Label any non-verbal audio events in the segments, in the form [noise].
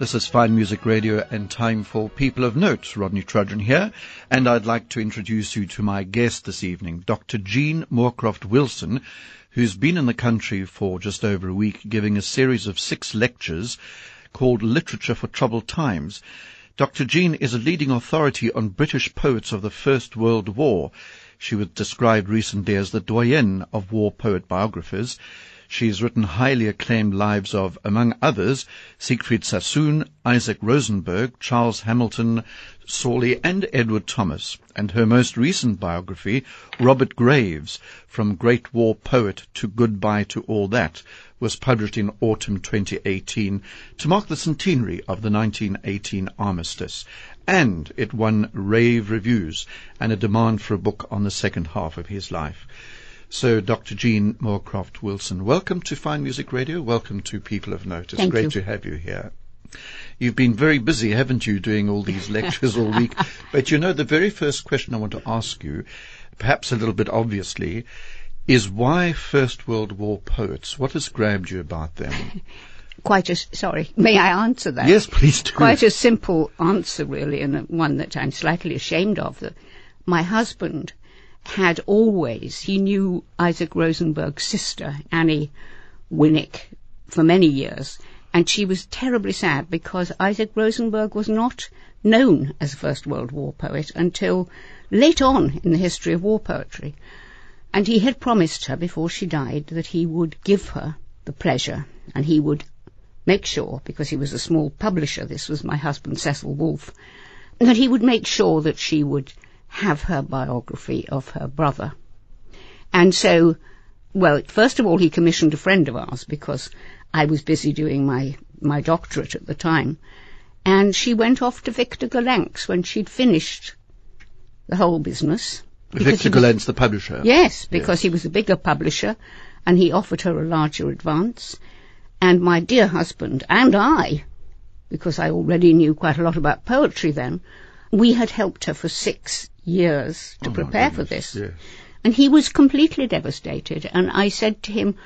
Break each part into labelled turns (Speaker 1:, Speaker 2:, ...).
Speaker 1: This is Fine Music Radio and time for People of Note. Rodney Trudgeon here, and I'd like to introduce you to my guest this evening, Dr. Jean Moorcroft Wilson, who's been in the country for just over a week giving a series of six lectures called Literature for Troubled Times. Dr. Jean is a leading authority on British poets of the First World War. She was described recently as the doyenne of war poet biographers. She has written highly acclaimed lives of, among others, Siegfried Sassoon, Isaac Rosenberg, Charles Hamilton, Sorley, and Edward Thomas. And her most recent biography, Robert Graves, From Great War Poet to Goodbye to All That, was published in autumn 2018 to mark the centenary of the 1918 armistice. And it won rave reviews and a demand for a book on the second half of his life. So, Dr. Jean Moorcroft Wilson, welcome to Fine Music Radio. Welcome to People of Note. It's
Speaker 2: Thank
Speaker 1: great
Speaker 2: you.
Speaker 1: to have you here. You've been very busy, haven't you, doing all these [laughs] lectures all week? But you know, the very first question I want to ask you, perhaps a little bit obviously, is why First World War poets? What has grabbed you about them? [laughs]
Speaker 2: Quite a, sorry, may I answer that?
Speaker 1: yes, please do.
Speaker 2: Quite a simple answer, really, and one that I'm slightly ashamed of. My husband had always, he knew Isaac Rosenberg's sister, Annie Wynick, for many years, and she was terribly sad because Isaac Rosenberg was not known as a First World War poet until late on in the history of war poetry. And he had promised her before she died that he would give her the pleasure and he would make sure, because he was a small publisher, this was my husband Cecil Woolf, that he would make sure that she would have her biography of her brother. And so, well, first of all, he commissioned a friend of ours because I was busy doing my, my doctorate at the time. And she went off to Victor Gollancz when she'd finished the whole business.
Speaker 1: Victor Gollancz, the publisher.
Speaker 2: Yes, because he was a bigger publisher and he offered her a larger advance. And my dear husband and I, because I already knew quite a lot about poetry then, we had helped her for six years to
Speaker 1: Oh,
Speaker 2: prepare for this.
Speaker 1: yes.
Speaker 2: And he was completely devastated. And I said to him,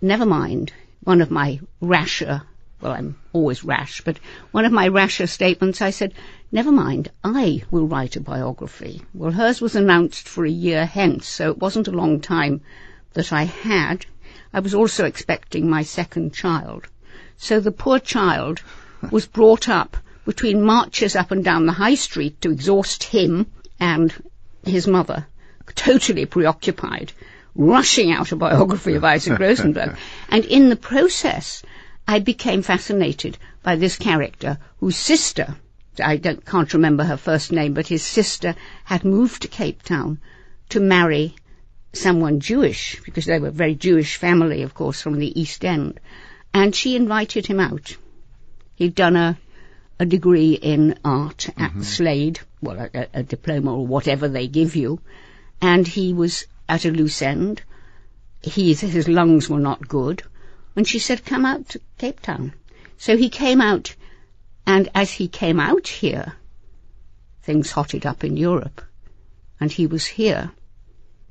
Speaker 2: never mind, one of my rasher, well, I'm always rash, but one of my rasher statements, I said, never mind, I will write a biography. Well, hers was announced for a year hence, so it wasn't a long time that I had. I was also expecting my second child. So the poor child [laughs] was brought up between marches up and down the high street to exhaust him and his mother, totally preoccupied, rushing out a biography of Isaac [laughs] Rosenberg. And in the process, I became fascinated by this character whose sister, I don't, can't remember her first name, but his sister had moved to Cape Town to marry someone Jewish, because they were a very Jewish family, of course, from the East End. And she invited him out. He'd done a, a degree in art at mm-hmm. Slade, well, a, a- a diploma or whatever they give you, and he was at a loose end. He, his lungs were not good, and she said, come out to Cape Town. So he came out, and as he came out here, things hotted up in Europe, and he was here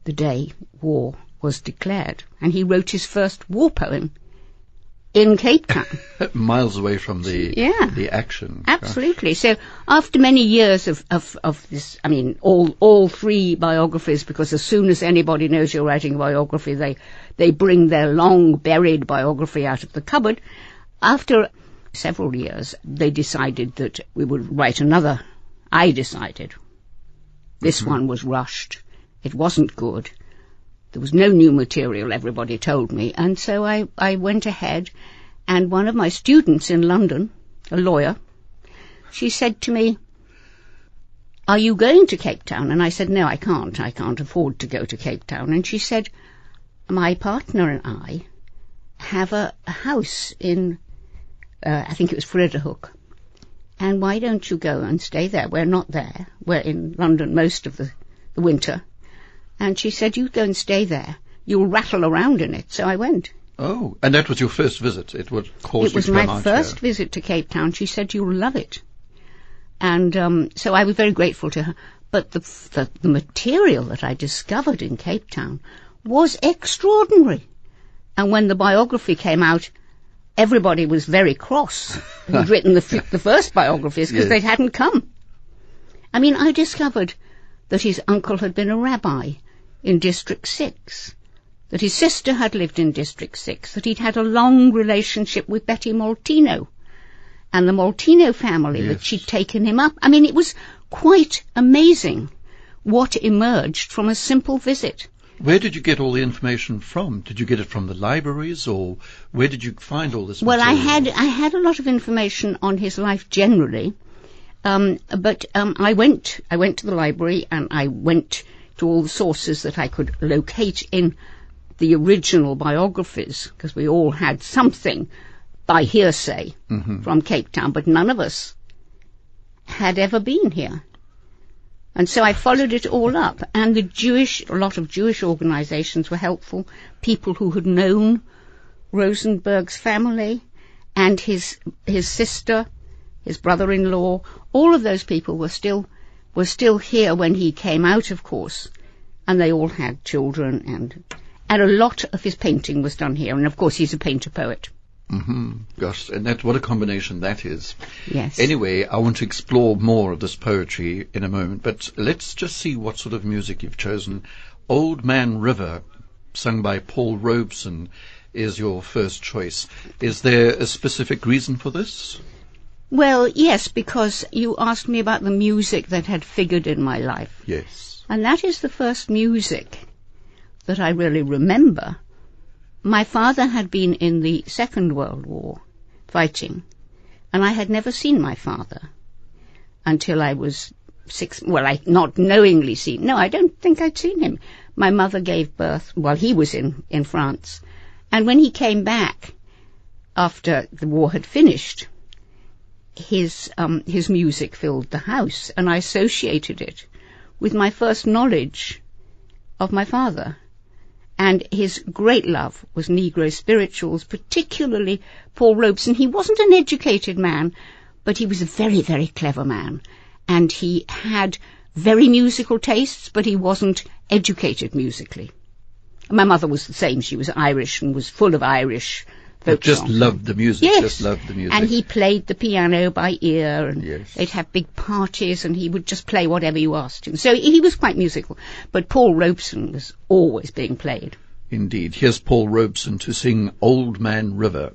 Speaker 2: the day war was declared, and he wrote his first war poem in Cape Town. [laughs]
Speaker 1: Miles away from the
Speaker 2: Yeah.
Speaker 1: the action.
Speaker 2: Absolutely. So after many years of, of, of this, I mean, all, all three biographies, because as soon as anybody knows you're writing a biography, they, they bring their long buried biography out of the cupboard. After several years, they decided that we would write another. I decided. This mm-hmm. one was rushed. It wasn't good. There was no new material, everybody told me. And so I, I went ahead, and one of my students in London, a lawyer, she said to me, Are you going to Cape Town? And I said, No, I can't. I can't afford to go to Cape Town. And she said, My partner and I have a, a house in, uh, I think it was Frederick, And why don't you go and stay there? We're not there. We're in London most of the, the winter. And she said, you go and stay there. You'll rattle around in it. So I went.
Speaker 1: Oh, and that was your first visit. It cause
Speaker 2: It was
Speaker 1: you to come
Speaker 2: my first
Speaker 1: here.
Speaker 2: visit to Cape Town. She said, you'll love it. And um, so I was very grateful to her. But the, the, the material that I discovered in Cape Town was extraordinary. And when the biography came out, everybody was very cross who'd [laughs] written the, f- the first biographies because
Speaker 1: Yes.
Speaker 2: they hadn't come. I mean, I discovered that his uncle had been a rabbi in District 6, that his sister had lived in District 6, that he'd had a long relationship with Betty Molteno and the Molteno family, that she'd taken him up. I mean, it was quite amazing what emerged from a simple visit.
Speaker 1: Where did you get all the information from? Did you get it from the libraries, or where did you find all this?
Speaker 2: Well, I had I had a lot of information on his life generally, um, but um, I went I went to the library and I went to all the sources that I could locate in the original biographies because we all had something by hearsay mm-hmm. from Cape Town, but none of us had ever been here. And so I followed it all up, and the Jewish, a lot of Jewish organizations were helpful, people who had known Rosenberg's family and his his sister, his brother-in-law, all of those people were still were still here when he came out, of course, and they all had children and and a lot of his painting was done here, and of course he's a painter poet.
Speaker 1: Mm-hmm. Gosh, and that what a combination that is.
Speaker 2: Yes.
Speaker 1: Anyway, I want to explore more of this poetry in a moment, but let's just see what sort of music you've chosen. Old Man River, sung by Paul Robeson, is your first choice. Is there a specific reason for this?
Speaker 2: Well, yes, because you asked me about the music that had figured in my life.
Speaker 1: Yes.
Speaker 2: And that is the first music that I really remember. My father had been in the Second World War fighting, and I had never seen my father until I was six. Well, I not knowingly seen. No, I don't think I'd seen him. My mother gave birth while he was in, in France, and when he came back after the war had finished, his um, his music filled the house, and I associated it with my first knowledge of my father. And his great love was Negro spirituals, particularly Paul Robeson. He wasn't an educated man, but he was a very, very clever man. And he had very musical tastes, but he wasn't educated musically. My mother was the same. She was Irish and was full of Irish folk
Speaker 1: just
Speaker 2: songs.
Speaker 1: loved the music.
Speaker 2: Yes.
Speaker 1: Just loved the music.
Speaker 2: And he played the piano by ear, and
Speaker 1: Yes.
Speaker 2: they'd have big parties, and he would just play whatever you asked him. So he was quite musical. But Paul Robeson was always being played.
Speaker 1: Indeed. Here's Paul Robeson to sing Old Man River.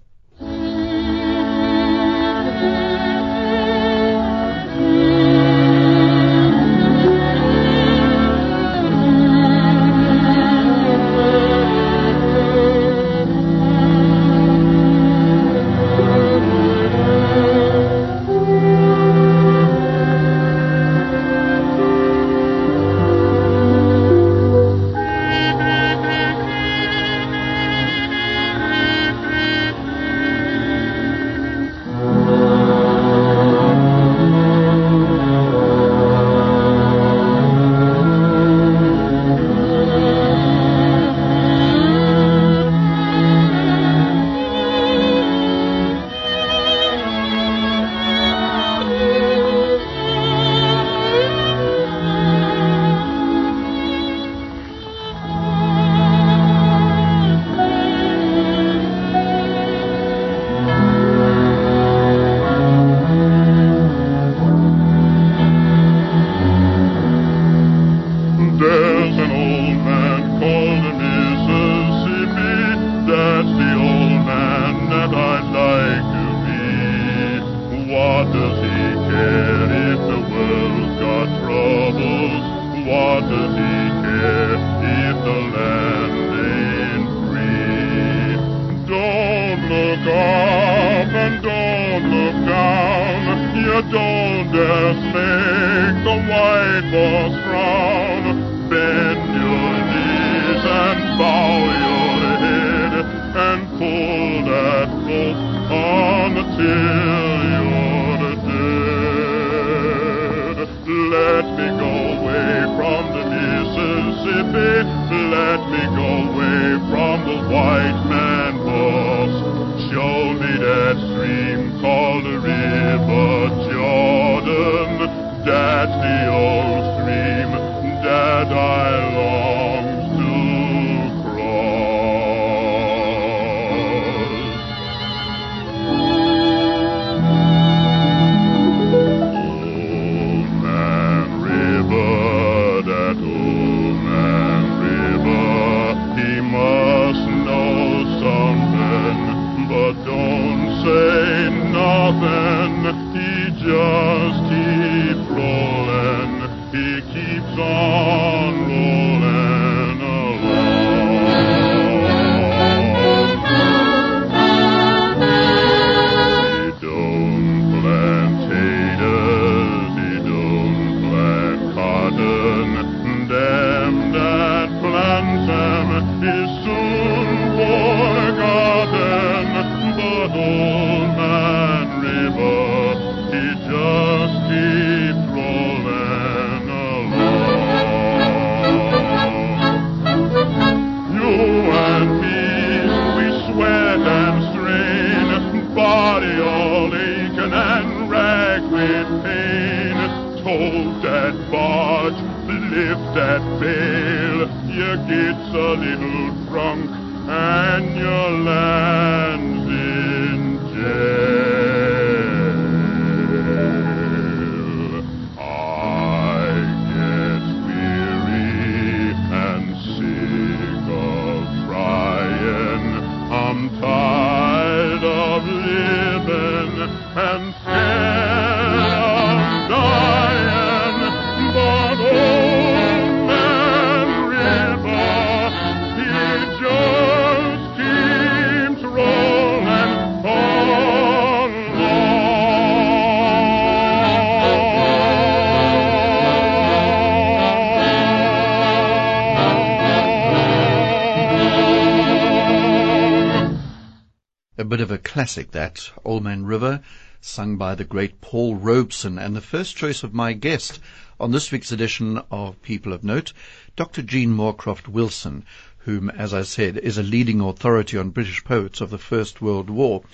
Speaker 3: A
Speaker 1: bit of a classic, that Old Man River, sung by the great Paul Robeson, and the first choice of my guest on this week's edition of People of Note, Dr. Jean Moorcroft Wilson, whom, as I said, is a leading authority on British poets of the First World War.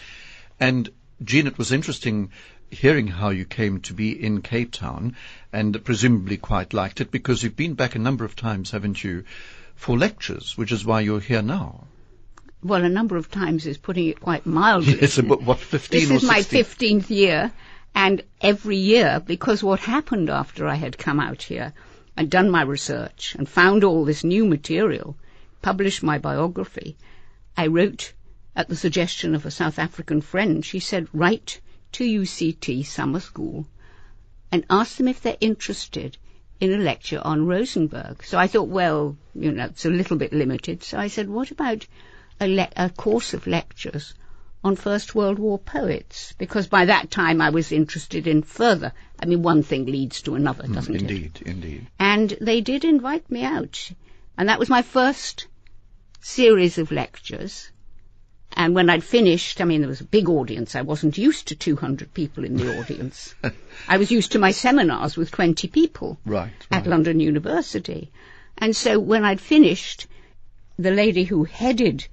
Speaker 1: And Jean, it was interesting hearing how you came to be in Cape Town, and presumably quite liked it, because you've been back a number of times, haven't you, for lectures, which is why you're here now.
Speaker 2: Well, a number of times is putting it quite mildly. [laughs]
Speaker 1: It's about, what, 15
Speaker 2: this is my 15th year, and every year, because what happened after I had come out here and done my research and found all this new material, published my biography, I wrote at the suggestion of a South African friend, she said, write to UCT Summer School and ask them if they're interested in a lecture on Rosenberg. So I thought, well, you know, it's a little bit limited. So I said, what about a, le- a course of lectures on First World War poets? Because by that time I was interested in further. I mean, one thing leads to another, mm, doesn't it?
Speaker 1: Indeed, indeed.
Speaker 2: And they did invite me out. And that was my first series of lectures. And when I'd finished, I mean, there was a big audience. I wasn't used to 200 people in the [laughs] audience. I was used to my seminars with 20 people
Speaker 1: Right,
Speaker 2: at
Speaker 1: right.
Speaker 2: London University. And so when I'd finished, the lady who headed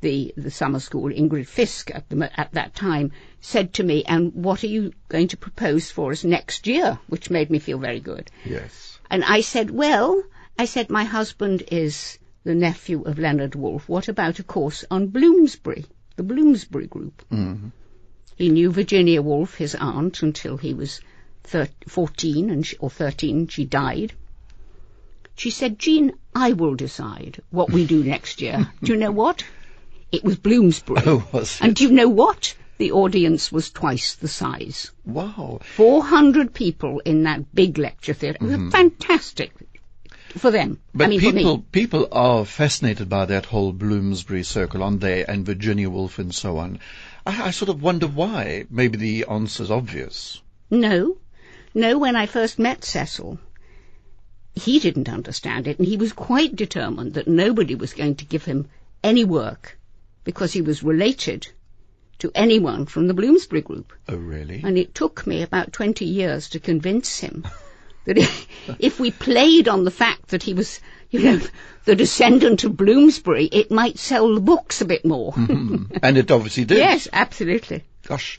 Speaker 2: the, the summer school, Ingrid Fisk, at, the, at that time, said to me, and what are you going to propose for us next year? Which made me feel very good.
Speaker 1: Yes.
Speaker 2: And I said, well, I said, my husband is the nephew of Leonard Woolf. What about a course on Bloomsbury, the Bloomsbury group?
Speaker 1: hmm
Speaker 2: He knew Virginia Woolf, his aunt, until he was thir- 14 and she, or 13. She died. She said, Jean, I will decide what we do [laughs] next year. do you know what? It was Bloomsbury.
Speaker 1: Oh, was
Speaker 2: And do you know what? The audience was twice the size.
Speaker 1: Wow.
Speaker 2: 400 people in that big lecture theatre. It was fantastic for them.
Speaker 1: Mm-hmm. But
Speaker 2: I mean,
Speaker 1: people, people are fascinated by that whole Bloomsbury circle, aren't they? And Virginia Woolf and so on. I, I sort of wonder why. Maybe the answer's obvious.
Speaker 2: No. No, when I first met Cecil, he didn't understand it, and he was quite determined that nobody was going to give him any work because he was related to anyone from the Bloomsbury group.
Speaker 1: Oh, really?
Speaker 2: And it took me about 20 years to convince him [laughs] that if we played on the fact that he was, you know, the descendant of Bloomsbury, it might sell the books a bit more. Mm-hmm.
Speaker 1: and it obviously [laughs] did.
Speaker 2: yes, absolutely.
Speaker 1: Gosh.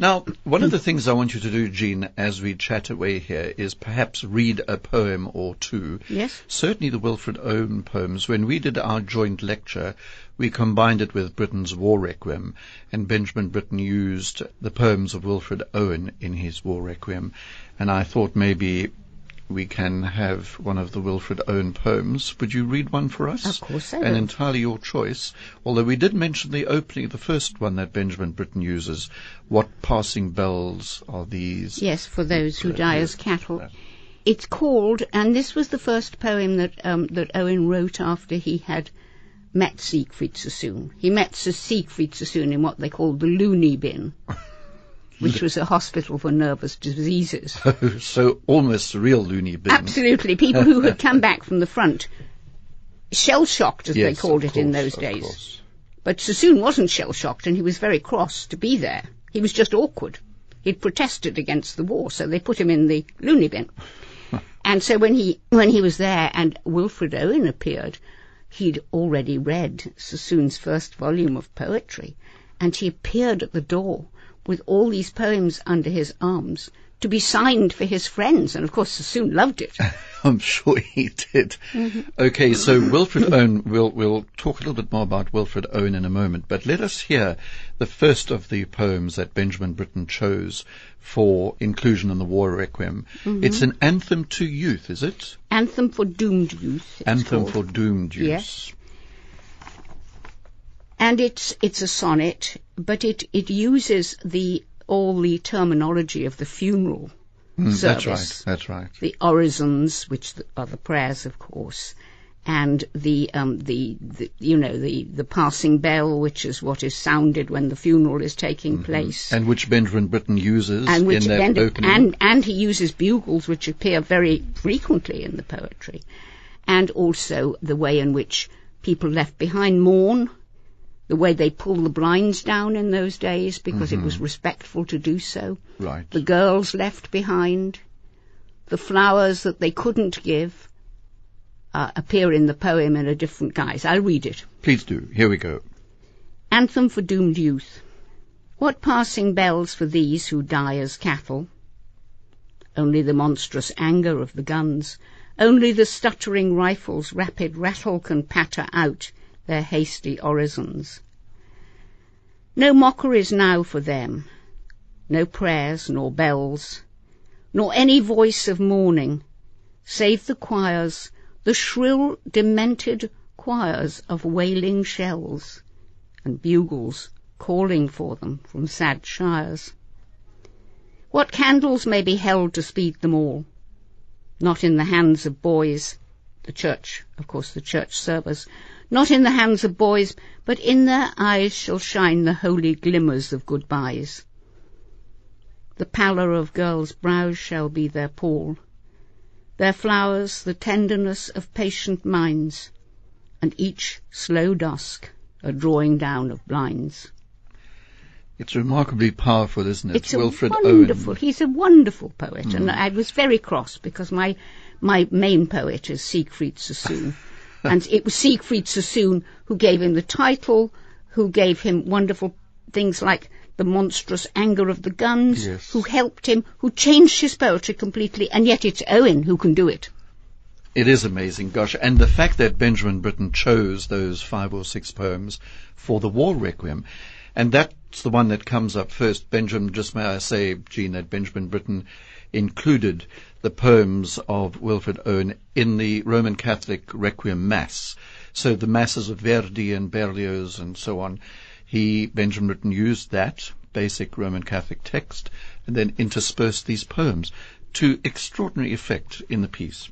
Speaker 1: Now, one of the things I want you to do, Jean, as we chat away here, is perhaps read a poem or two.
Speaker 2: Yes.
Speaker 1: Certainly the Wilfred Owen poems. When we did our joint lecture, we combined it with Britten's War Requiem, and Benjamin Britten used the poems of Wilfred Owen in his War Requiem. And I thought maybe we can have one of the Wilfred Owen poems. Would you read one for us?
Speaker 2: Of course I
Speaker 1: And entirely your choice. Although we did mention the opening, the first one that Benjamin Britten uses. What passing bells are these?
Speaker 2: Yes, for those who die as cattle. It's called, and this was the first poem that um, that Owen wrote after he had met Siegfried Sassoon. He met Sir Siegfried Sassoon in what they called the loony bin, [laughs] which was a hospital for nervous diseases. [laughs]
Speaker 1: so almost a real loony bin.
Speaker 2: Absolutely, people who had come back from the front, shell shocked as they called it in those days.
Speaker 1: course.
Speaker 2: But Sassoon wasn't shell shocked, and he was very cross to be there. He was just awkward. He'd protested against the war, so they put him in the loony bin. [laughs] and so when he when he was there, and Wilfred Owen appeared, he'd already read Sassoon's first volume of poetry, and he appeared at the door with all these poems under his arms to be signed for his friends, and of course Sassoon loved it. [laughs]
Speaker 1: I'm sure he did.
Speaker 2: Mm-hmm.
Speaker 1: Okay, so Wilfred Owen, we'll, we'll talk a little bit more about Wilfred Owen in a moment, but let us hear the first of the poems that Benjamin Britten chose for inclusion in the War Requiem.
Speaker 2: Mm-hmm.
Speaker 1: It's an anthem to youth, is it?
Speaker 2: Anthem for Doomed Youth.
Speaker 1: Anthem
Speaker 2: called.
Speaker 1: for doomed youth.
Speaker 2: Yes. And it's it's a sonnet, but it it uses the all the terminology of the funeral
Speaker 1: Mm,
Speaker 2: service.
Speaker 1: that's right, that's right.
Speaker 2: The orisons, which are the prayers, of course, and the um the, the you know the the passing bell, which is what is sounded when the funeral is taking place.
Speaker 1: Mm-hmm. And which Benjamin Britten uses
Speaker 2: and which
Speaker 1: in that
Speaker 2: and,
Speaker 1: opening.
Speaker 2: and and he uses bugles which appear very frequently in the poetry, and also the way in which people left behind mourn, the way they pull the blinds down in those days because it was respectful to do so.
Speaker 1: right.
Speaker 2: The girls left behind, the flowers that they couldn't give. Uh, appear in the poem in a different guise. I'll read it.
Speaker 1: Please do. Here we go.
Speaker 2: Anthem for Doomed Youth. What passing bells for these who die as cattle? Only the monstrous anger of the guns, only the stuttering rifles' rapid rattle can patter out their hasty orisons. No mockeries now for them, no prayers nor bells, nor any voice of mourning, save the choirs, the shrill, demented choirs of wailing shells and bugles calling for them from sad shires. What candles may be held to speed them all? Not in the hands of boys, the church, of course, the church servers, not in the hands of boys, but in their eyes shall shine the holy glimmers of goodbyes. The pallor of girls' brows shall be their pall, their flowers the tenderness of patient minds, and each slow dusk a drawing down of blinds.
Speaker 1: It's remarkably powerful, isn't it?
Speaker 2: It's
Speaker 1: Wilfred
Speaker 2: wonderful.
Speaker 1: Owen.
Speaker 2: He's a wonderful poet, and hmm. I was very cross because my my main poet is Siegfried Sassoon, [laughs] and it was Siegfried Sassoon who gave him the title, who gave him wonderful things like the monstrous anger of the guns,
Speaker 1: Yes.
Speaker 2: who helped him, who changed his poetry completely, and yet it's Owen who can do it.
Speaker 1: It is amazing, gosh. And the fact that Benjamin Britten chose those five or six poems for the War Requiem, and that's the one that comes up first. Benjamin, just may I say, Jean, that Benjamin Britten included the poems of Wilfred Owen in the Roman Catholic Requiem Mass. So the masses of Verdi and Berlioz and so on, he, Benjamin Britten, used that basic Roman Catholic text and then interspersed these poems to extraordinary effect in the piece.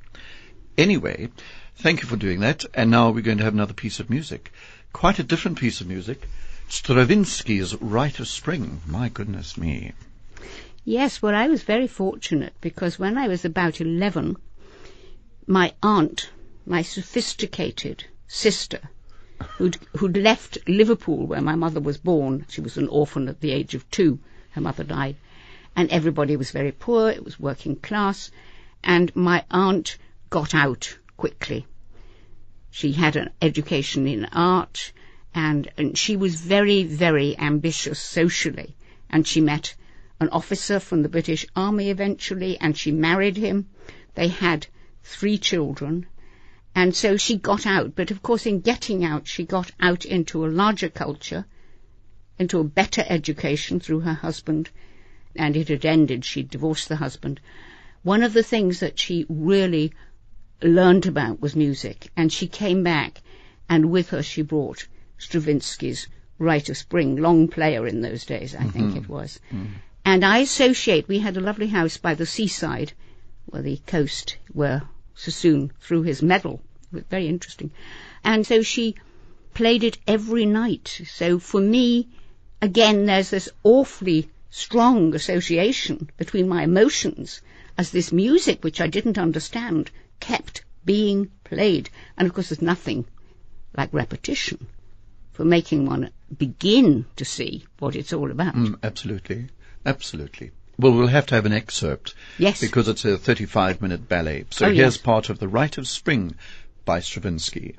Speaker 1: Anyway, thank you for doing that. And now we're going to have another piece of music. Quite a different piece of music. Stravinsky's Rite of Spring. My goodness me.
Speaker 2: Yes, well, I was very fortunate because when I was about 11, my aunt, my sophisticated sister, who'd, who'd left Liverpool where my mother was born, she was an orphan at the age of two, her mother died, and everybody was very poor, it was working class, and my aunt got out quickly. She had an education in art, and, and she was very, very ambitious socially, and she met an officer from the British Army eventually, and she married him. They had three children, and so she got out. But of course, in getting out, she got out into a larger culture, into a better education through her husband, and it had ended. She divorced the husband. One of the things that she really learned about was music, and she came back, and with her she brought Stravinsky's Rite of Spring, long player in those days, I think mm-hmm. it was. Mm. And I associate, we had a lovely house by the seaside, where the coast, where Sassoon threw his medal. It was very interesting. And so she played it every night. So for me, again, there's this awfully strong association between my emotions as this music, which I didn't understand, kept being played. And of course, there's nothing like repetition for making one begin to see what it's all about.
Speaker 1: Mm, absolutely. Absolutely. Well, we'll have to have an excerpt.
Speaker 2: Yes.
Speaker 1: Because it's a 35 minute ballet. So
Speaker 2: Oh,
Speaker 1: here's
Speaker 2: yes.
Speaker 1: part of The Rite of Spring by Stravinsky.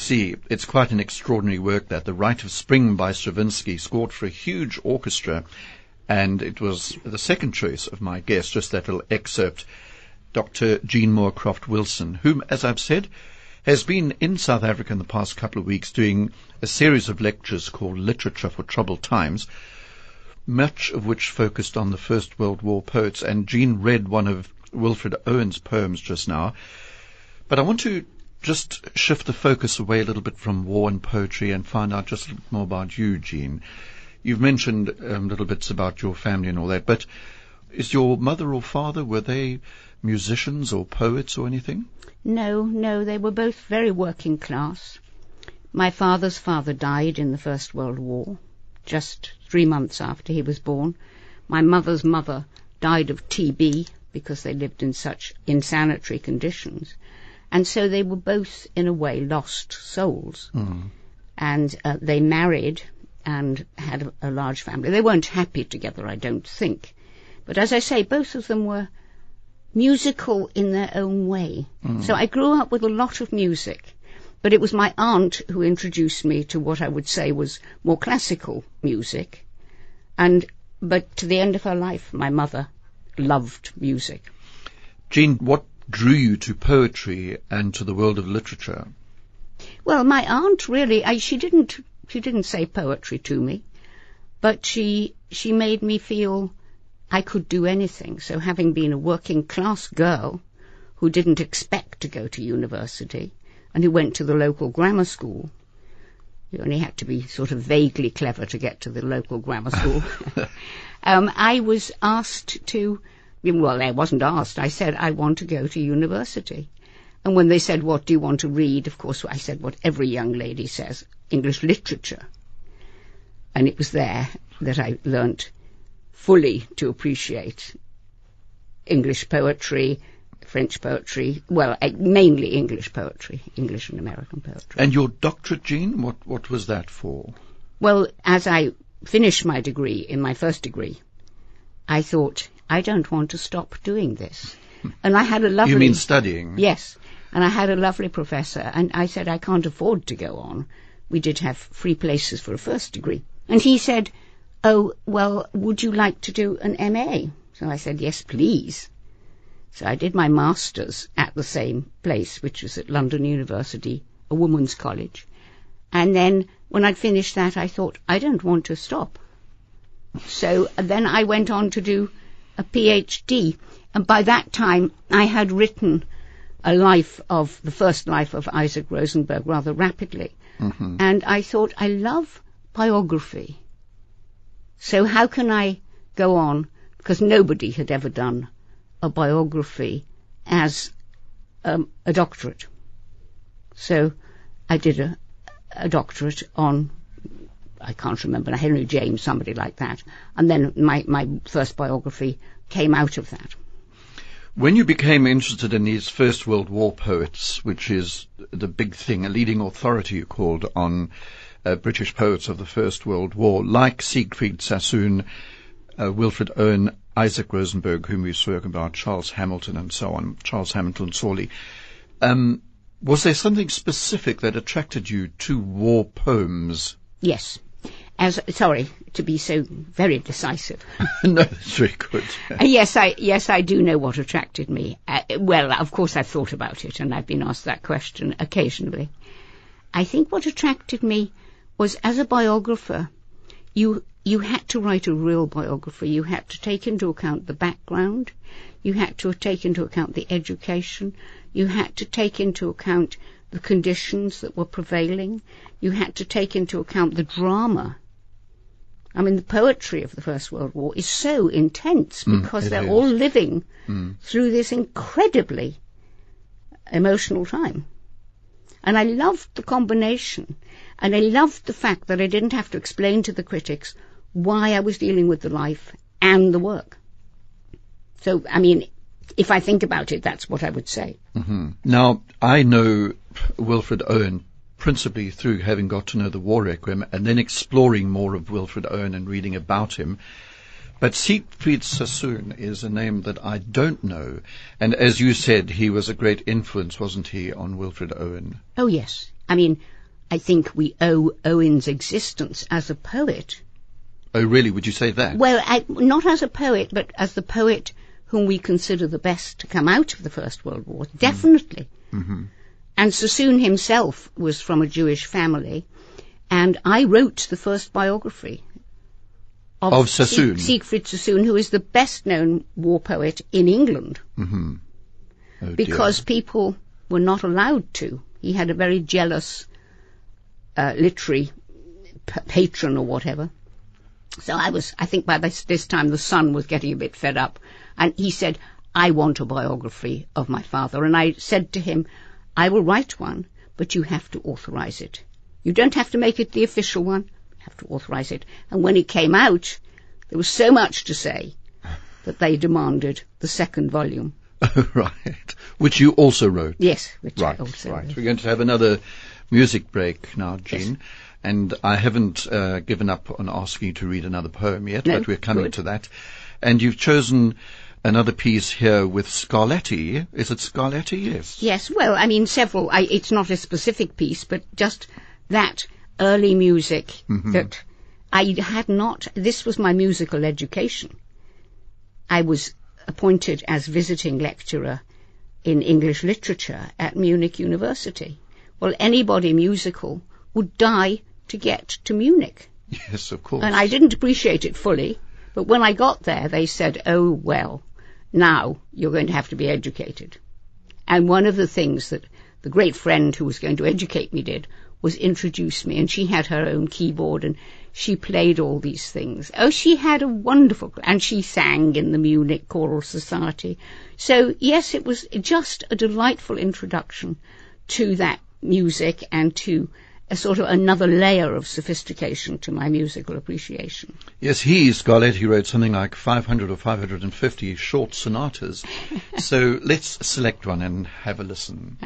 Speaker 1: See, it's quite an extraordinary work that The Rite of Spring by Stravinsky scored for a huge orchestra, and it was the second choice of my guest, just that little excerpt, Dr. Jean Moorcroft Wilson, whom, as I've said, has been in South Africa in the past couple of weeks doing a series of lectures called Literature for Troubled Times, much of which focused on the First World War poets, and Jean read one of Wilfred Owen's poems just now. But I want to just shift the focus away a little bit from war and poetry and find out just a little more about you, Jean. You've mentioned um, little bits about your family and all that, but is your mother or father, were they musicians or poets or anything?
Speaker 2: No, no, they were both very working class. My father's father died in the First World War, just three months after he was born. My mother's mother died of TB because they lived in such insanitary conditions. And so they were both, in a way, lost souls.
Speaker 1: Mm.
Speaker 2: And uh, they married and had a, a large family. They weren't happy together, I don't think. But as I say, both of them were musical in their own way.
Speaker 1: Mm.
Speaker 2: So I grew up with a lot of music. But it was my aunt who introduced me to what I would say was more classical music. And, but to the end of her life, my mother loved music.
Speaker 1: Jean, what drew you to poetry and to the world of literature?
Speaker 2: Well, my aunt really, I, she didn't, she didn't say poetry to me, but she, she made me feel I could do anything. So having been a working class girl who didn't expect to go to university and who went to the local grammar school, you only had to be sort of vaguely clever to get to the local grammar school. [laughs] um, I was asked to, well, I wasn't asked. I said, I want to go to university. And when they said, what do you want to read? Of course, I said what every young lady says, English literature. And it was there that I learnt fully to appreciate English poetry, French poetry, well, eh, mainly English poetry, English and American poetry.
Speaker 1: And your doctorate, Jean, what, what was that for?
Speaker 2: Well, as I finished my degree, in my first degree, I thought, I don't want to stop doing this. And I had a lovely...
Speaker 1: You mean studying?
Speaker 2: Yes. And I had a lovely professor, and I said, I can't afford to go on. We did have free places for a first degree. And he said, oh, well, would you like to do an MA? So I said, yes, please. So I did my master's at the same place, which was at London University, a woman's college. And then when I'd finished that, I thought, I don't want to stop. So then I went on to do a PhD. And by that time, I had written a life of, the first life of Isaac Rosenberg rather rapidly.
Speaker 1: Mm-hmm.
Speaker 2: And I thought, I love biography. So how can I go on? Because nobody had ever done a biography as um, a doctorate. So I did a, a doctorate on, I can't remember, Henry James, somebody like that. And then my, my first biography came out of that.
Speaker 1: When you became interested in these First World War poets, which is the big thing, a leading authority you called on uh, British poets of the First World War, like Siegfried Sassoon, uh, Wilfred Owen, Isaac Rosenberg, whom we've spoken about, Charles Hamilton and so on, Charles Hamilton Sorley. Um, was there something specific that attracted you to war poems?
Speaker 2: Yes. As, sorry to be so very decisive. [laughs]
Speaker 1: no, that's very good.
Speaker 2: Uh, yes, I yes I do know what attracted me. Uh, well, of course I've thought about it, and I've been asked that question occasionally. I think what attracted me was as a biographer, you you had to write a real biography. You had to take into account the background. You had to take into account the education. You had to take into account the conditions that were prevailing. You had to take into account the drama. I mean, the poetry of the First World War is so intense because
Speaker 1: it
Speaker 2: they're
Speaker 1: is.
Speaker 2: all living
Speaker 1: Mm.
Speaker 2: through this incredibly emotional time. And I loved the combination. And I loved the fact that I didn't have to explain to the critics why I was dealing with the life and the work. So, I mean, if I think about it, that's what I would say.
Speaker 1: hmm Now, I know Wilfred Owen principally through having got to know the War Requiem and then exploring more of Wilfred Owen and reading about him. But Siegfried Sassoon is a name that I don't know. And as you said, he was a great influence, wasn't he, on Wilfred Owen?
Speaker 2: Oh, yes. I mean, I think we owe Owen's existence as a poet.
Speaker 1: Oh, really? Would you say that?
Speaker 2: Well, I, not as a poet, but as the poet whom we consider the best to come out of the First World War. Definitely.
Speaker 1: Mm-hmm.
Speaker 2: And Sassoon himself was from a Jewish family, and I wrote the first biography of,
Speaker 1: Of Sassoon?
Speaker 2: Sieg- Siegfried Sassoon, who is the best known war poet in England
Speaker 1: Mm-hmm. Oh, dear.
Speaker 2: because people were not allowed to. He had a very jealous uh, literary p- patron or whatever. So I was, I think by this, this time the son was getting a bit fed up, and he said, "I want a biography of my father." And I said to him, "I will write one, but you have to authorize it. You don't have to make it the official one. You have to authorize it." And when it came out, there was so much to say [laughs] that they demanded the second volume. [laughs]
Speaker 1: right. Which you also wrote.
Speaker 2: Yes, which
Speaker 1: Right,
Speaker 2: I also
Speaker 1: right.
Speaker 2: wrote.
Speaker 1: We're going to have another music break now, Jean. Yes. And I haven't uh, given up on asking you to read another poem yet,
Speaker 2: No,
Speaker 1: but we're coming
Speaker 2: good.
Speaker 1: to that. And you've chosen another piece here with Scarlatti. Is it Scarlatti? Yes.
Speaker 2: Yes, well, I mean, several. I, it's not a specific piece, but just that early music mm-hmm. that I had not. This was my musical education. I was appointed as visiting lecturer in English literature at Munich University. Well, anybody musical would die to get to Munich.
Speaker 1: Yes, of course.
Speaker 2: And I didn't appreciate it fully, but when I got there, they said, oh, well, now you're going to have to be educated. And one of the things that the great friend who was going to educate me did was introduce me, and she had her own keyboard and she played all these things. Oh, she had a wonderful, and she sang in the Munich Choral Society. So, yes, it was just a delightful introduction to that music and to a sort of another layer of sophistication to my musical appreciation.
Speaker 1: Yes, he, Scarlatti, wrote something like 500 or 550 short sonatas. [laughs] so let's select one and have a listen.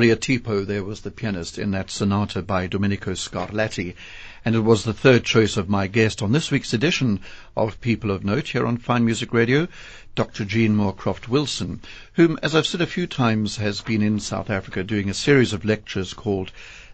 Speaker 1: Maria Tipo there was the pianist in that sonata by Domenico Scarlatti, and it was the third choice of my guest on this week's edition of People of Note here on Fine Music Radio, Dr. Jean Moorcroft Wilson, whom, as I've said a few times, has been in South Africa doing a series of lectures called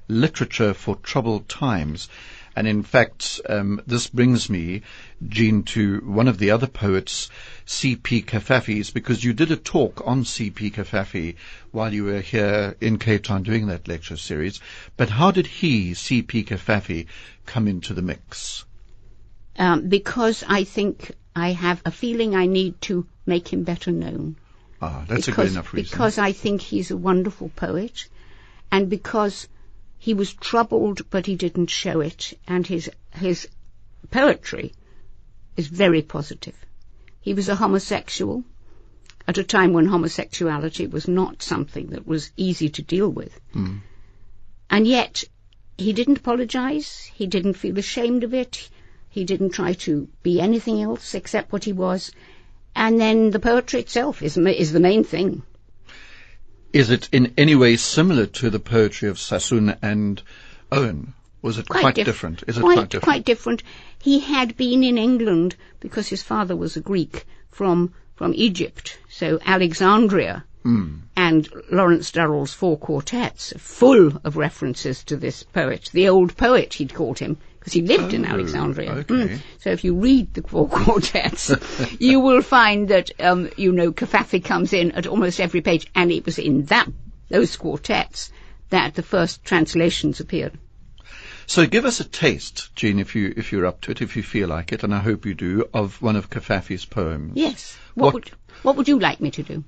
Speaker 1: Literature for Troubled Times. And in fact, um, this brings me, Jean, to one of the other poets, C.P. Cavafy's, because you did a talk on C.P. Cavafy while you were here in Cape Town doing that lecture series. But how did he, C.P. Cavafy, come into the mix?
Speaker 2: Um, because I think I have a feeling I need to make him better known.
Speaker 1: Ah, that's
Speaker 2: because,
Speaker 1: a good enough reason.
Speaker 2: Because I think he's a wonderful poet, and because he was troubled, but he didn't show it, and his his poetry is very positive. He was a homosexual at a time when homosexuality was not something that was easy to deal with,
Speaker 1: Mm.
Speaker 2: and yet he didn't apologize. He didn't feel ashamed of it. He didn't try to be anything else except what he was. And then the poetry itself is is the main thing.
Speaker 1: Is it in any way similar to the poetry of Sassoon and Owen? Was it quite,
Speaker 2: diff-
Speaker 1: different? Is it
Speaker 2: quite,
Speaker 1: quite different?
Speaker 2: quite different. He had been in England because his father was a Greek from from Egypt, so Alexandria
Speaker 1: Hmm.
Speaker 2: and Lawrence Durrell's four quartets, full of references to this poet, the old poet he'd called him, because he lived in
Speaker 1: Oh,
Speaker 2: Alexandria.
Speaker 1: okay.
Speaker 2: Mm. So if you read the four [laughs] quartets, you will find that um, you know Cavafy comes in at almost every page, and it was in that those quartets that the first translations appeared.
Speaker 1: So give us a taste, Jean, if you if you're up to it, if you feel like it, and I hope you do, of one of Cavafy's poems.
Speaker 2: Yes. What,
Speaker 1: What-
Speaker 2: would what would you like me to do?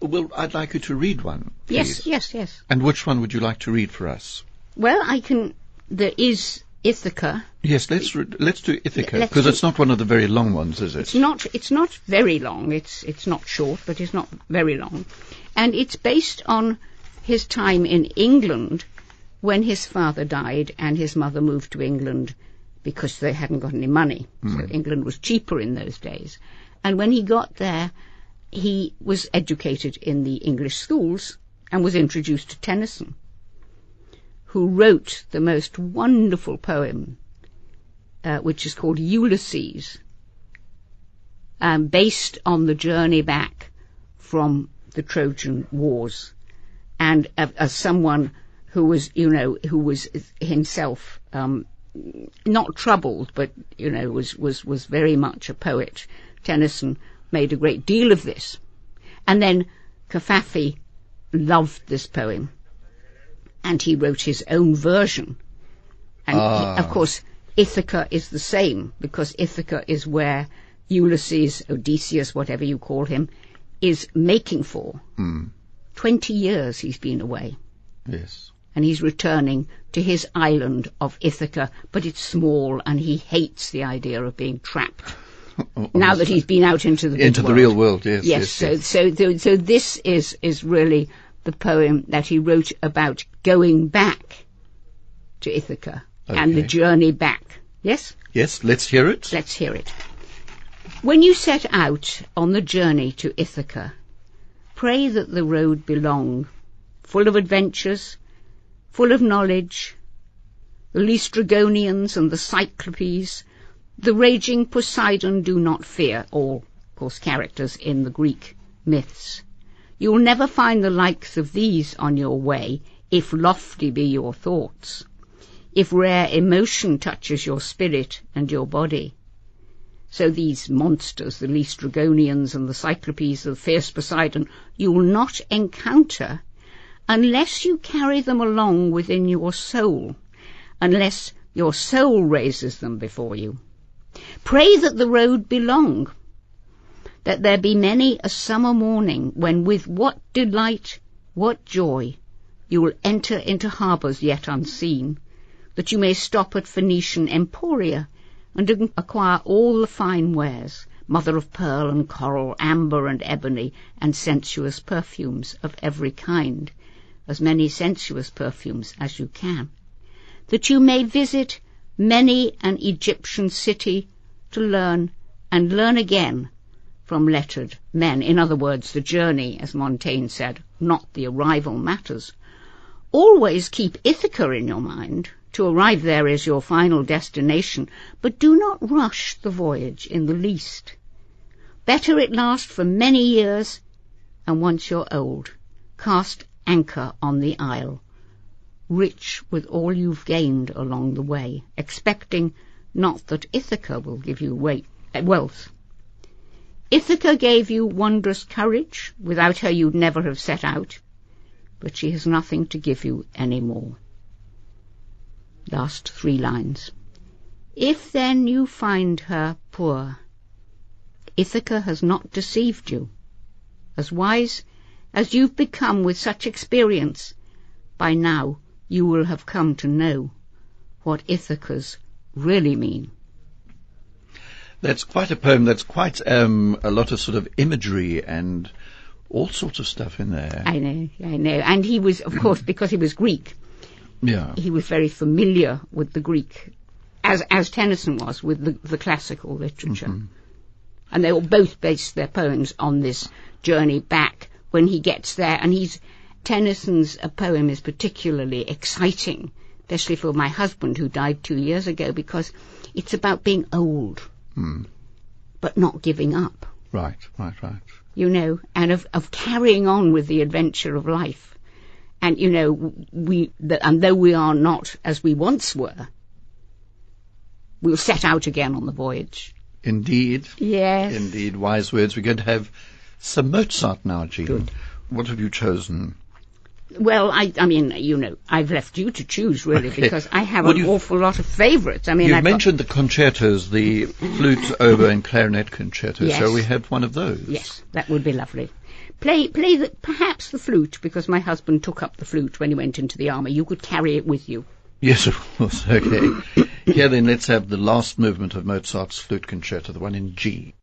Speaker 1: Well, I'd like you to read one.
Speaker 2: Yes, yes, yes.
Speaker 1: And which one would you like to read for us?
Speaker 2: Well, I can. There is Ithaca.
Speaker 1: Yes, let's re- let's do Ithaca because it's not one of the very long ones, is it?
Speaker 2: It's
Speaker 1: it?
Speaker 2: not. It's not very long. It's it's not short, but it's not very long, and it's based on his time in England when his father died and his mother moved to England because they hadn't got any money. So hmm. England was cheaper in those days, and when he got there, he was educated in the English schools and was introduced to Tennyson, who wrote the most wonderful poem, uh, which is called Ulysses um, based on the journey back from the Trojan Wars, and uh, as someone who was, you know, who was himself um, not troubled, but you know, was was was very much a poet. Tennyson made a great deal of this, and then Cavafy loved this poem, and he wrote his own version. And he-
Speaker 1: Ah.
Speaker 2: of course, Ithaca is the same because Ithaca is where Ulysses, Odysseus, whatever you call him, is making for.
Speaker 1: Hmm.
Speaker 2: Twenty years he's been away,
Speaker 1: Yes.
Speaker 2: and he's returning to his island of Ithaca, but it's small, and he hates the idea of being trapped. [laughs] Now that he's been out into the
Speaker 1: into the
Speaker 2: world.
Speaker 1: real world, yes.
Speaker 2: Yes,
Speaker 1: yes,
Speaker 2: so,
Speaker 1: yes.
Speaker 2: so so so this is is really the poem that he wrote about going back to Ithaca and the journey back. Yes,
Speaker 1: Yes, let's hear it.
Speaker 2: let's hear it. When you set out on the journey to Ithaca, pray that the road be long, full of adventures, full of knowledge. The Laestrygonians and the Cyclopes, the raging Poseidon do not fear, all, of course, characters in the Greek myths. You will never find the likes of these on your way, if lofty be your thoughts, if rare emotion touches your spirit and your body. So these monsters, the Laestrygonians and the Cyclopes, the fierce Poseidon, you will not encounter unless you carry them along within your soul, unless your soul raises them before you. Pray that the road be long, that there be many a summer morning when with what delight, what joy, you will enter into harbours yet unseen, that you may stop at Phoenician emporia and acquire all the fine wares, mother of pearl and coral, amber and ebony, and sensuous perfumes of every kind, as many sensuous perfumes as you can, that you may visit many an Egyptian city to learn and learn again from lettered men. In other words, the journey, as Montaigne said, not the arrival matters. Always keep Ithaca in your mind to arrive there is your final destination, but do not rush the voyage in the least. Better it last for many years, and once you're old, cast anchor on the isle, rich with all you've gained along the way, expecting not that Ithaca will give you weight, eh, wealth. Ithaca gave you wondrous courage. Without her you'd never have set out. But she has nothing to give you any more. Last three lines. If then you find her poor, Ithaca has not deceived you. As wise as you've become with such experience, by now you will have come to know what Ithacas really mean.
Speaker 1: That's quite a poem. That's quite um, a lot of sort of imagery and all sorts of stuff in there.
Speaker 2: I know, I know. And he was, of course, because he was Greek,
Speaker 1: yeah.
Speaker 2: he was very familiar with the Greek, as as Tennyson was with the, the classical literature.
Speaker 1: Mm-hmm.
Speaker 2: And they all both based their poems on this journey back when he gets there. And he's Tennyson's a poem is particularly exciting, especially for my husband who died two years ago, because it's about being old,
Speaker 1: Mm.
Speaker 2: but not giving up.
Speaker 1: Right, right, right.
Speaker 2: you know, and of, of carrying on with the adventure of life. And, you know, we, the, and though we are not as we once were, we'll set out again on the voyage.
Speaker 1: Indeed.
Speaker 2: Yes.
Speaker 1: Indeed. Wise words. We're going to have some Mozart now, Jean.
Speaker 2: Good.
Speaker 1: What have you chosen?
Speaker 2: Well, I, I mean, you know, I've left you to choose really
Speaker 1: Okay.
Speaker 2: because I have
Speaker 1: Well,
Speaker 2: an awful lot of favourites. I mean,
Speaker 1: you
Speaker 2: I've
Speaker 1: mentioned the concertos, the flute, oboe, and clarinet concerto.
Speaker 2: Yes.
Speaker 1: So we have one of those.
Speaker 2: yes, that would be lovely. Play, play the, perhaps the flute because my husband took up the flute when he went into the army. You could carry it with you.
Speaker 1: Yes, of course. [laughs] Okay. Here then, let's have the last movement of Mozart's flute concerto, the one in G.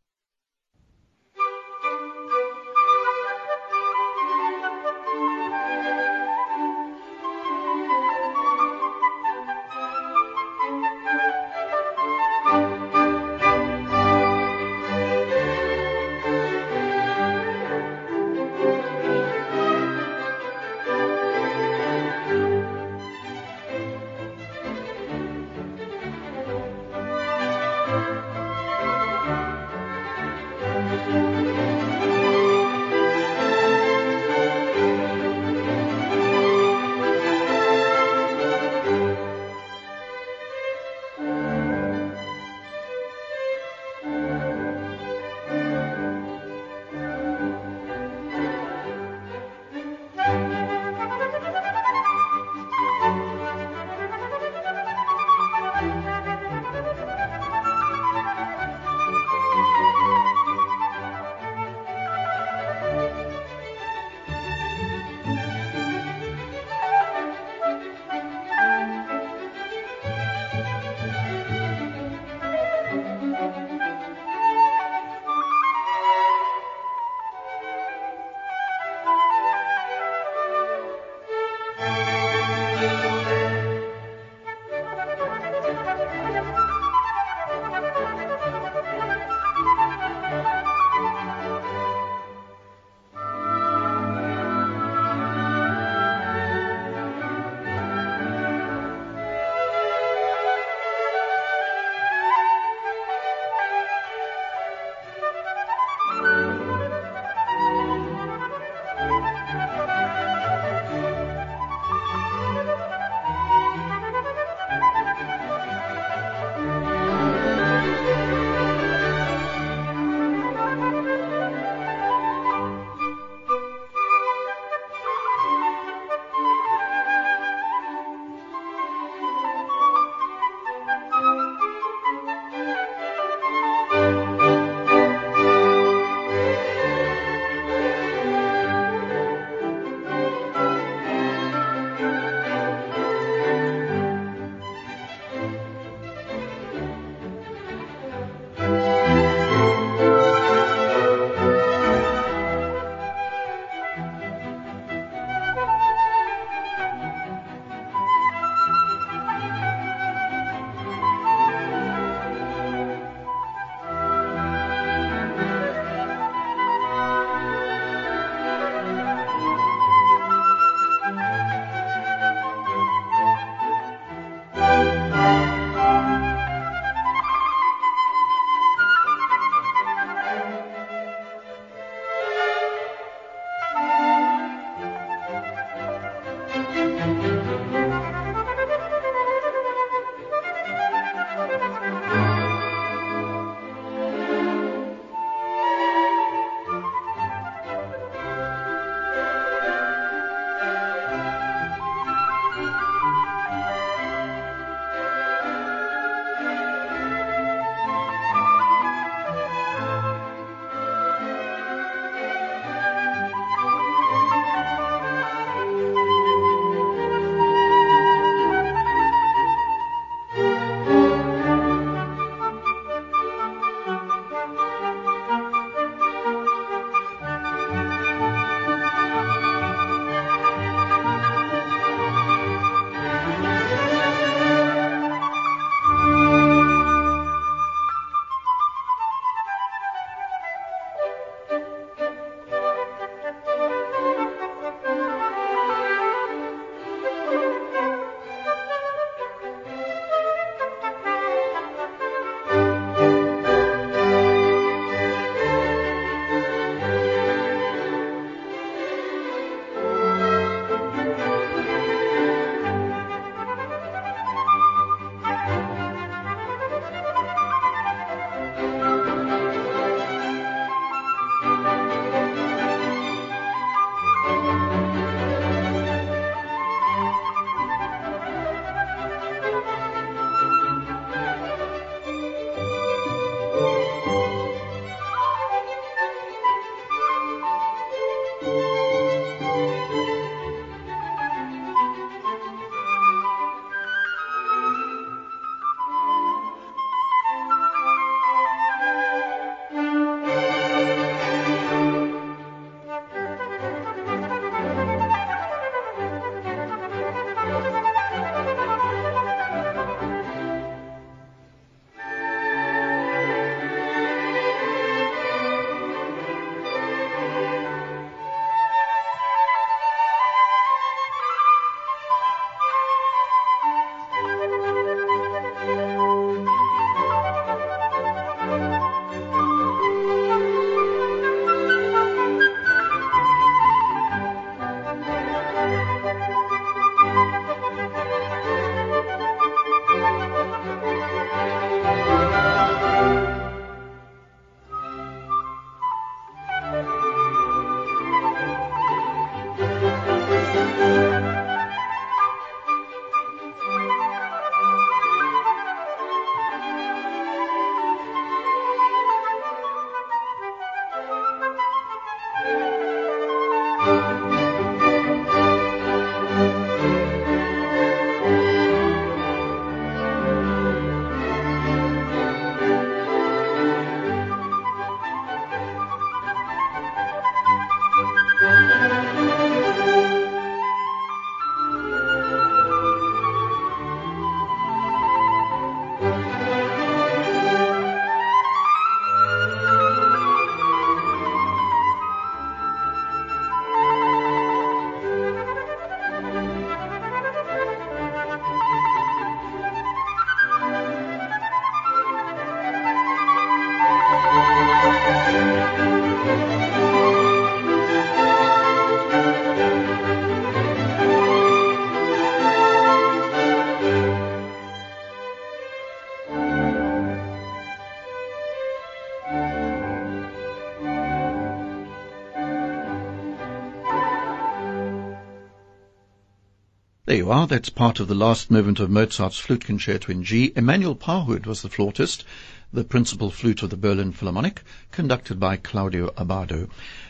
Speaker 1: are. That's part of the last movement of Mozart's Flute Concerto in G. Emmanuel Pahud was the flautist, the principal flute of the Berlin Philharmonic, conducted by Claudio Abbado.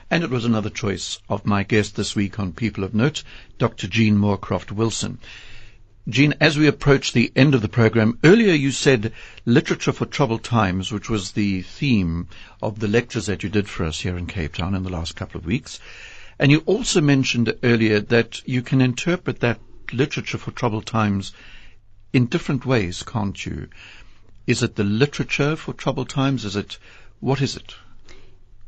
Speaker 1: And it was another choice of my guest this week on People of Note, Dr. Jean Moorcroft Wilson. Jean, as we approach the end of the program, earlier you said literature for troubled times, which was the theme of the lectures that you did for us here in Cape Town in the last couple of weeks. And you also mentioned earlier that you can interpret that literature for troubled times in different ways, can't you? Is it the literature for troubled times? Is it, what is it?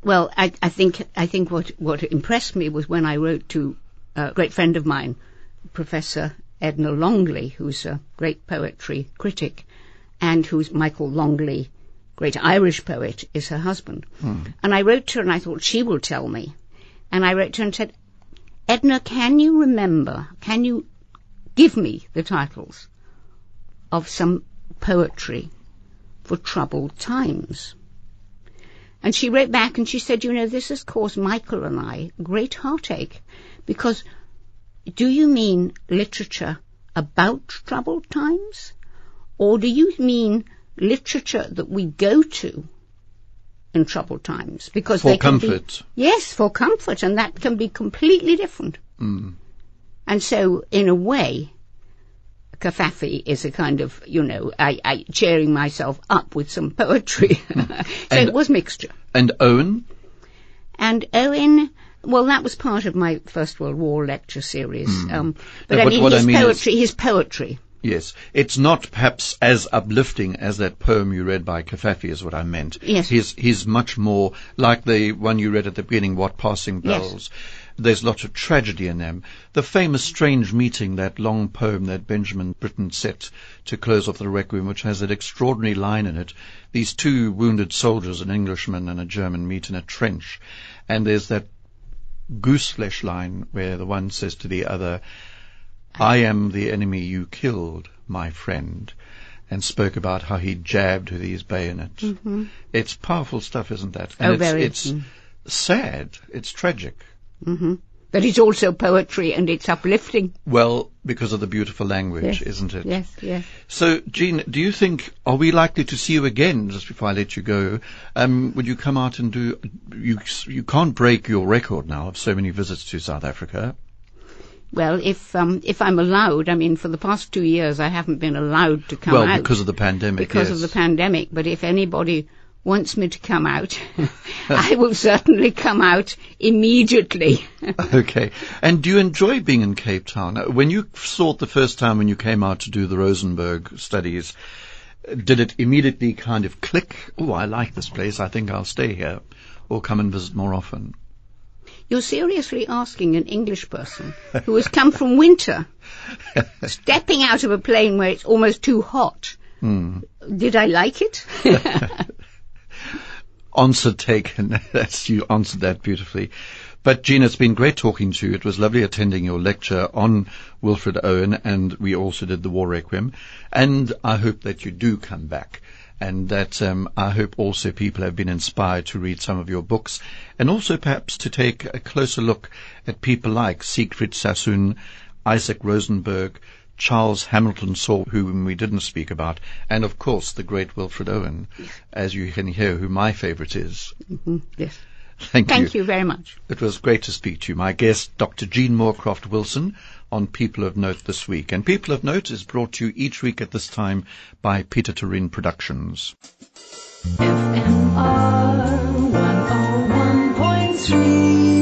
Speaker 2: Well, I, I think I think what what impressed me was when I wrote to a great friend of mine, Professor Edna Longley, who's a great poetry critic, and who's Michael Longley, great Irish poet, is her husband.
Speaker 1: Hmm.
Speaker 2: And I wrote to her and I thought she will tell me. And I wrote to her and said, Edna, can you remember, can you give me the titles of some poetry for troubled times? And she wrote back and she said, you know, this has caused Michael and I great heartache because do you mean literature about troubled times? Or do you mean literature that we go to in troubled times? Because
Speaker 1: For
Speaker 2: they can be-
Speaker 1: comfort.
Speaker 2: yes, for comfort, and that can be completely different.
Speaker 1: Mm.
Speaker 2: And so, in a way, Cavafy is a kind of, you know, I, I cheering myself up with some poetry. [laughs] so
Speaker 1: And-
Speaker 2: it was mixture.
Speaker 1: And Owen?
Speaker 2: And Owen, well, that was part of my First World War lecture series. Um, but
Speaker 1: No,
Speaker 2: I mean,
Speaker 1: what I
Speaker 2: his
Speaker 1: mean is-
Speaker 2: poetry, his poetry.
Speaker 1: Yes. It's not perhaps as uplifting as that poem you read by Cavafy is what I meant.
Speaker 2: Yes.
Speaker 1: He's, he's much more like the one you read at the beginning, What Passing Bells." Yes. There's lots of tragedy in them. The famous Strange Meeting, that long poem that Benjamin Britten set to close off the Requiem, which has that extraordinary line in it. These two wounded soldiers, an Englishman and a German, meet in a trench. And there's that gooseflesh line where the one says to the other, I am the enemy you killed, my friend, and spoke about how he jabbed with his bayonet. Mm-hmm. It's powerful stuff, isn't that? And
Speaker 2: Oh,
Speaker 1: it's,
Speaker 2: very.
Speaker 1: It's mm-hmm. sad. It's tragic.
Speaker 2: But it's also poetry and it's uplifting.
Speaker 1: Well, because of the beautiful language,
Speaker 2: Yes.
Speaker 1: isn't it?
Speaker 2: Yes, yes.
Speaker 1: So, Jean, do you think, are we likely to see you again, just before I let you go? Um, would you come out and do, you, you can't break your record now of so many visits to South Africa.
Speaker 2: Well, if um, if I'm allowed, I mean, for the past two years I haven't been allowed to come
Speaker 1: well,
Speaker 2: out
Speaker 1: because of the pandemic,
Speaker 2: because
Speaker 1: yes.
Speaker 2: of the pandemic. But if anybody wants me to come out, [laughs] I will certainly come out immediately. [laughs]
Speaker 1: Okay. And do you enjoy being in Cape Town? When you saw it the first time when you came out to do the Rosenberg studies, did it immediately kind of click? Oh, I like this place. I think I'll stay here or come and visit more often.
Speaker 2: You're seriously asking an English person who has come from winter, [laughs] stepping out of a plane where it's almost too hot.
Speaker 1: Hmm.
Speaker 2: Did I like it?
Speaker 1: Answer taken. [laughs] That's you answered that beautifully. But Gina, it's been great talking to you. It was lovely attending your lecture on Wilfred Owen, and we also did the War Requiem. And I hope that you do come back, and that um, I hope also people have been inspired to read some of your books, and also perhaps to take a closer look at people like Siegfried Sassoon, Isaac Rosenberg, Charles Hamilton Sorley, whom we didn't speak about, and of course the great Wilfred Owen, as you can hear, who my favourite is.
Speaker 2: Mhm, yes.
Speaker 1: Thank,
Speaker 2: Thank you very much.
Speaker 1: It was great to speak to you. My guest, Dr. Jean Moorcroft Wilson, on People of Note this week. And People of Note is brought to you each week at this time by Peter Turin Productions.
Speaker 4: FMR 101.3